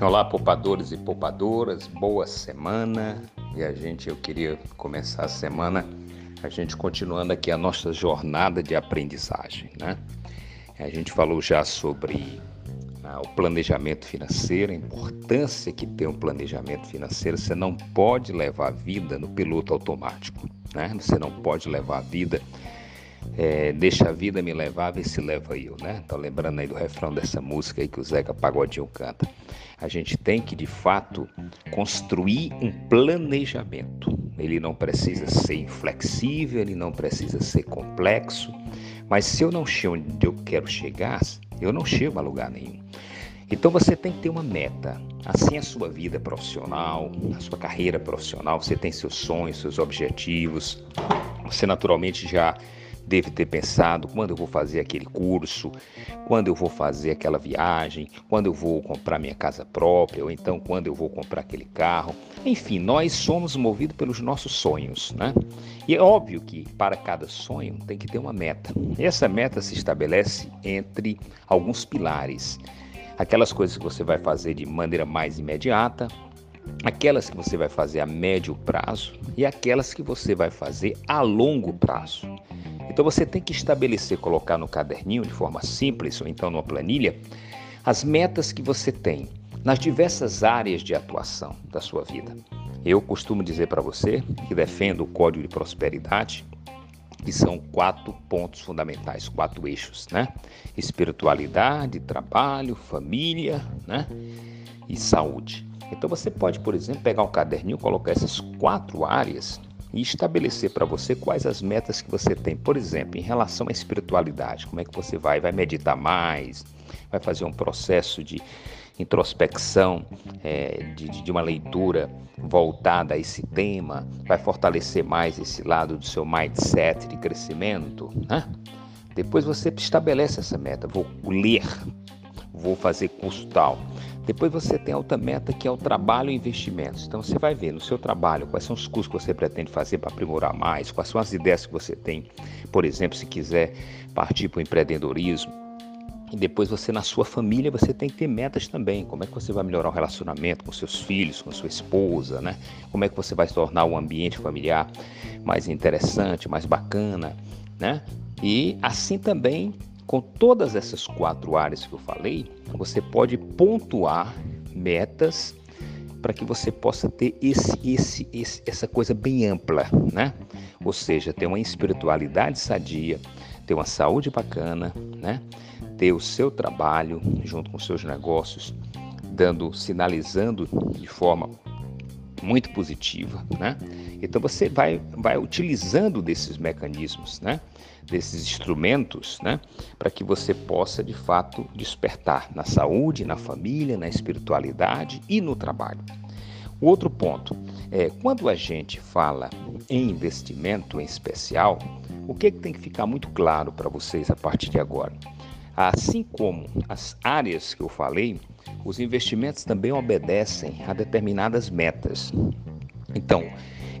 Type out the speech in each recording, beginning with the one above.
Olá, poupadores e poupadoras, boa semana. E a gente, eu queria começar a semana, a gente continuando aqui a nossa jornada de aprendizagem, né? A gente falou já sobre ah, o planejamento financeiro, a importância que tem um planejamento financeiro. Você não pode levar a vida no piloto automático, né? Você não pode levar a vida é, deixa a vida me levar, vê se leva eu, né? Tô lembrando aí do refrão dessa música aí que o Zeca Pagodinho canta. A gente tem que, de fato, construir um planejamento. Ele não precisa ser inflexível, ele não precisa ser complexo, mas se eu não chego onde eu quero chegar, eu não chego a lugar nenhum. Então você tem que ter uma meta. Assim a sua vida profissional, a sua carreira profissional, você tem seus sonhos, seus objetivos. Você naturalmente já deve ter pensado quando eu vou fazer aquele curso, quando eu vou fazer aquela viagem, quando eu vou comprar minha casa própria, ou então quando eu vou comprar aquele carro. Enfim, nós somos movidos pelos nossos sonhos, né? E é óbvio que para cada sonho tem que ter uma meta. E essa meta se estabelece entre alguns pilares. Aquelas coisas que você vai fazer de maneira mais imediata, aquelas que você vai fazer a médio prazo e aquelas que você vai fazer a longo prazo. Então você tem que estabelecer, colocar no caderninho de forma simples ou então numa planilha, as metas que você tem nas diversas áreas de atuação da sua vida. Eu costumo dizer para você que defendo o código de prosperidade, que são quatro pontos fundamentais, quatro eixos, né? Espiritualidade, trabalho, família, né? E saúde. Então você pode, por exemplo, pegar um caderninho, colocar essas quatro áreas e estabelecer para você quais as metas que você tem. Por exemplo, em relação à espiritualidade, como é que você vai? Vai meditar mais? Vai fazer um processo de introspecção, é, de, de uma leitura voltada a esse tema? Vai fortalecer mais esse lado do seu mindset de crescimento? Né? Depois você estabelece essa meta. Vou ler, vou fazer curso tal depois você tem a outra meta que é o trabalho e investimentos. Então você vai ver no seu trabalho quais são os cursos que você pretende fazer para aprimorar mais, quais são as ideias que você tem. Por exemplo, se quiser partir para o empreendedorismo, e depois você na sua família você tem que ter metas também. Como é que você vai melhorar o relacionamento com seus filhos, com sua esposa, né? Como é que você vai tornar o ambiente familiar mais interessante, mais bacana, né? E assim também com todas essas quatro áreas que eu falei, você pode pontuar metas para que você possa ter esse, esse, esse, essa coisa bem ampla, né? Ou seja, ter uma espiritualidade sadia, ter uma saúde bacana, né? Ter o seu trabalho junto com seus negócios, dando, sinalizando de forma muito positiva, né? Então você vai, vai utilizando desses mecanismos, né? Desses instrumentos, né? Para que você possa de fato despertar na saúde, na família, na espiritualidade e no trabalho. O outro ponto é quando a gente fala em investimento em especial, o que, é que tem que ficar muito claro para vocês a partir de agora? Assim como as áreas que eu falei, os investimentos também obedecem a determinadas metas. Então,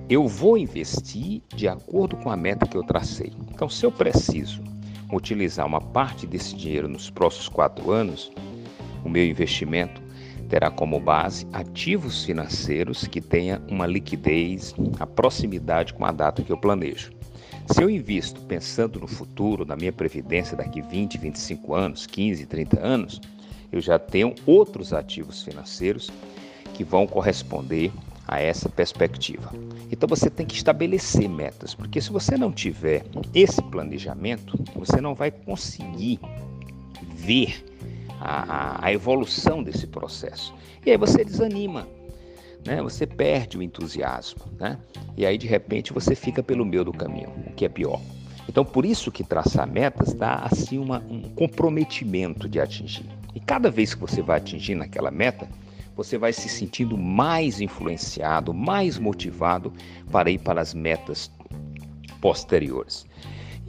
eu vou investir de acordo com a meta que eu tracei. Então, se eu preciso utilizar uma parte desse dinheiro nos próximos quatro anos, o meu investimento terá como base ativos financeiros que tenha uma liquidez, a proximidade com a data que eu planejo. Se eu invisto pensando no futuro, na minha previdência daqui 20, 25 anos, 15, 30 anos, eu já tenho outros ativos financeiros que vão corresponder a essa perspectiva. Então você tem que estabelecer metas, porque se você não tiver esse planejamento, você não vai conseguir ver a, a evolução desse processo. E aí você desanima, né? Você perde o entusiasmo, né? E aí de repente você fica pelo meio do caminho, o que é pior. Então por isso que traçar metas dá assim uma, um comprometimento de atingir. E cada vez que você vai atingindo aquela meta, você vai se sentindo mais influenciado, mais motivado para ir para as metas posteriores.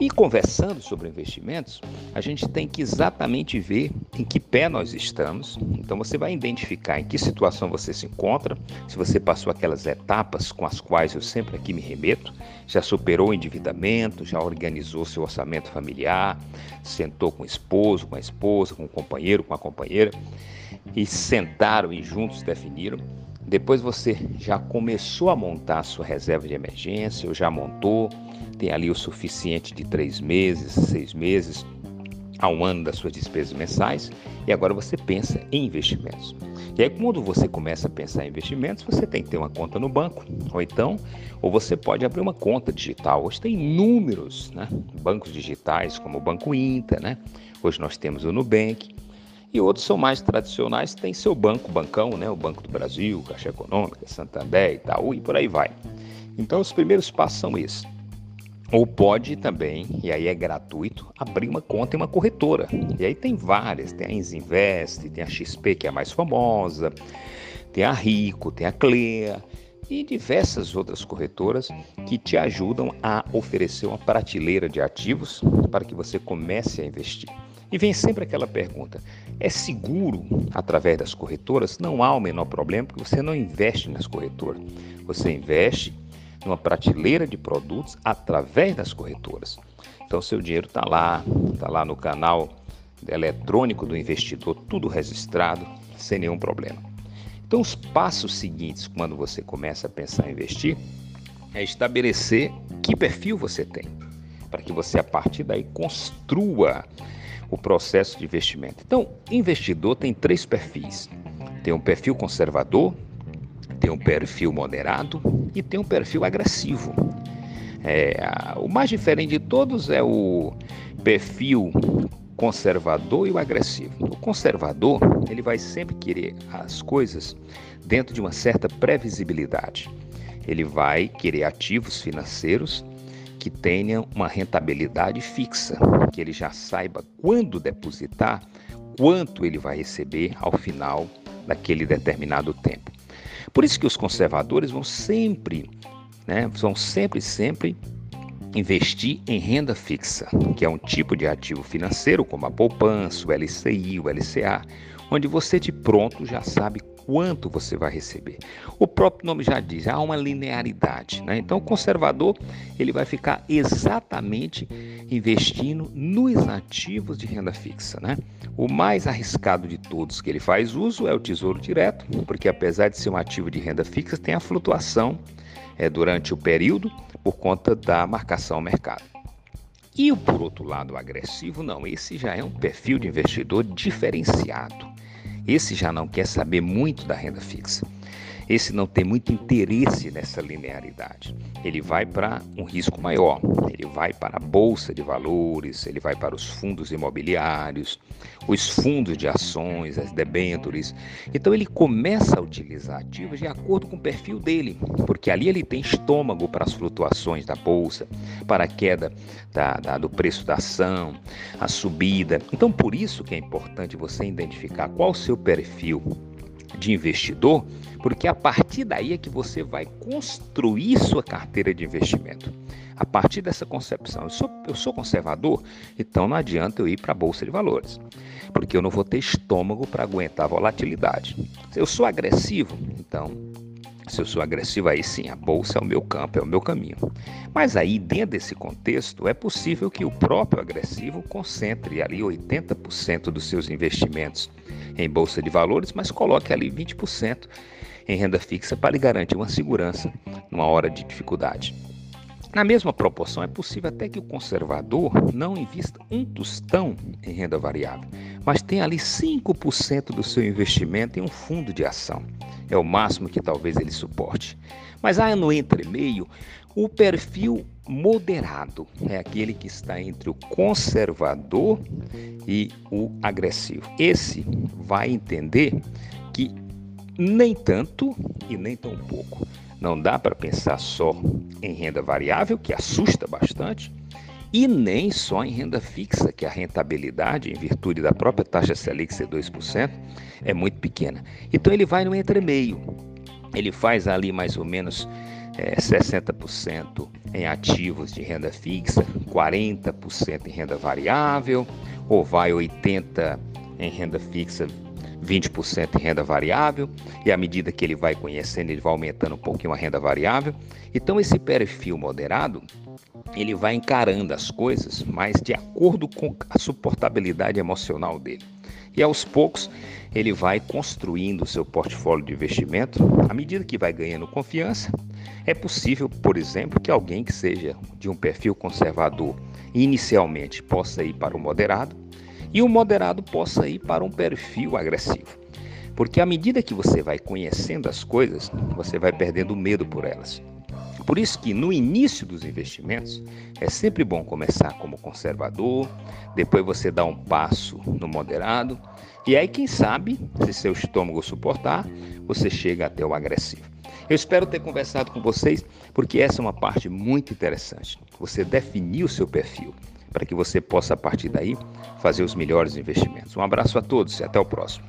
E conversando sobre investimentos, a gente tem que exatamente ver em que pé nós estamos. Então você vai identificar em que situação você se encontra, se você passou aquelas etapas com as quais eu sempre aqui me remeto, já superou o endividamento, já organizou seu orçamento familiar, sentou com o esposo, com a esposa, com o companheiro, com a companheira e sentaram e juntos definiram. Depois você já começou a montar a sua reserva de emergência, ou já montou, tem ali o suficiente de três meses, seis meses, a um ano das suas despesas mensais, e agora você pensa em investimentos. E aí, quando você começa a pensar em investimentos, você tem que ter uma conta no banco, ou então, ou você pode abrir uma conta digital. Hoje tem inúmeros né, bancos digitais, como o Banco Inter, né? Hoje nós temos o Nubank, e outros são mais tradicionais, tem seu banco, bancão, né? O Banco do Brasil, Caixa Econômica, Santander, Itaú e por aí vai. Então, os primeiros passos são esses. Ou pode também, e aí é gratuito, abrir uma conta em uma corretora. E aí tem várias, tem a Insinvest, tem a XP que é a mais famosa, tem a Rico, tem a Clea e diversas outras corretoras que te ajudam a oferecer uma prateleira de ativos para que você comece a investir. E vem sempre aquela pergunta: é seguro através das corretoras? Não há o menor problema, porque você não investe nas corretoras. Você investe numa prateleira de produtos através das corretoras. Então, seu dinheiro está lá, está lá no canal eletrônico do investidor, tudo registrado, sem nenhum problema. Então, os passos seguintes, quando você começa a pensar em investir, é estabelecer que perfil você tem, para que você, a partir daí, construa o processo de investimento. Então, investidor tem três perfis: tem um perfil conservador, tem um perfil moderado e tem um perfil agressivo. É, o mais diferente de todos é o perfil conservador e o agressivo. O conservador, ele vai sempre querer as coisas dentro de uma certa previsibilidade. Ele vai querer ativos financeiros que tenham uma rentabilidade fixa, que ele já saiba quando depositar, quanto ele vai receber ao final daquele determinado tempo. Por isso que os conservadores vão sempre, né, vão sempre, sempre investir em renda fixa, que é um tipo de ativo financeiro como a poupança, o LCI, o LCA, onde você de pronto já sabe quanto você vai receber. O próprio nome já diz, há uma linearidade. Né? Então, o conservador ele vai ficar exatamente investindo nos ativos de renda fixa. Né? O mais arriscado de todos que ele faz uso é o Tesouro Direto, porque apesar de ser um ativo de renda fixa, tem a flutuação é, durante o período por conta da marcação ao mercado. E o por outro lado, o agressivo, não, esse já é um perfil de investidor diferenciado. Esse já não quer saber muito da renda fixa. Esse não tem muito interesse nessa linearidade. Ele vai para um risco maior, ele vai para a bolsa de valores, ele vai para os fundos imobiliários, os fundos de ações, as debêntures. Então ele começa a utilizar ativos de acordo com o perfil dele, porque ali ele tem estômago para as flutuações da bolsa, para a queda da, da, do preço da ação, a subida. Então por isso que é importante você identificar qual o seu perfil de investidor, porque a partir daí é que você vai construir sua carteira de investimento. A partir dessa concepção, eu sou, eu sou conservador, então não adianta eu ir para a bolsa de valores, porque eu não vou ter estômago para aguentar a volatilidade. Eu sou agressivo, então se eu sou agressivo, aí sim, a bolsa é o meu campo, é o meu caminho. Mas aí, dentro desse contexto, é possível que o próprio agressivo concentre ali 80% dos seus investimentos em bolsa de valores, mas coloque ali 20% em renda fixa para lhe garantir uma segurança numa hora de dificuldade. Na mesma proporção, é possível até que o conservador não invista um tostão em renda variável, mas tenha ali 5% do seu investimento em um fundo de ação. É o máximo que talvez ele suporte. Mas há no entremeio o perfil moderado, é aquele que está entre o conservador e o agressivo. Esse vai entender que nem tanto e nem tão pouco. Não dá para pensar só em renda variável, que assusta bastante, e nem só em renda fixa, que a rentabilidade, em virtude da própria taxa Selic ser 2%, é muito pequena. Então ele vai no entremeio. Ele faz ali mais ou menos é, 60% em ativos de renda fixa, 40% em renda variável, ou vai 80% em renda fixa, 20% em renda variável, e à medida que ele vai conhecendo, ele vai aumentando um pouquinho a renda variável. Então, esse perfil moderado, ele vai encarando as coisas, mas de acordo com a suportabilidade emocional dele. E aos poucos, ele vai construindo o seu portfólio de investimento. À medida que vai ganhando confiança, é possível, por exemplo, que alguém que seja de um perfil conservador inicialmente possa ir para o moderado e o moderado possa ir para um perfil agressivo. Porque à medida que você vai conhecendo as coisas, você vai perdendo medo por elas. Por isso que no início dos investimentos é sempre bom começar como conservador, depois você dá um passo no moderado e aí quem sabe, se seu estômago suportar, você chega até o agressivo. Eu espero ter conversado com vocês porque essa é uma parte muito interessante. Você definir o seu perfil para que você possa a partir daí fazer os melhores investimentos. Um abraço a todos e até o próximo.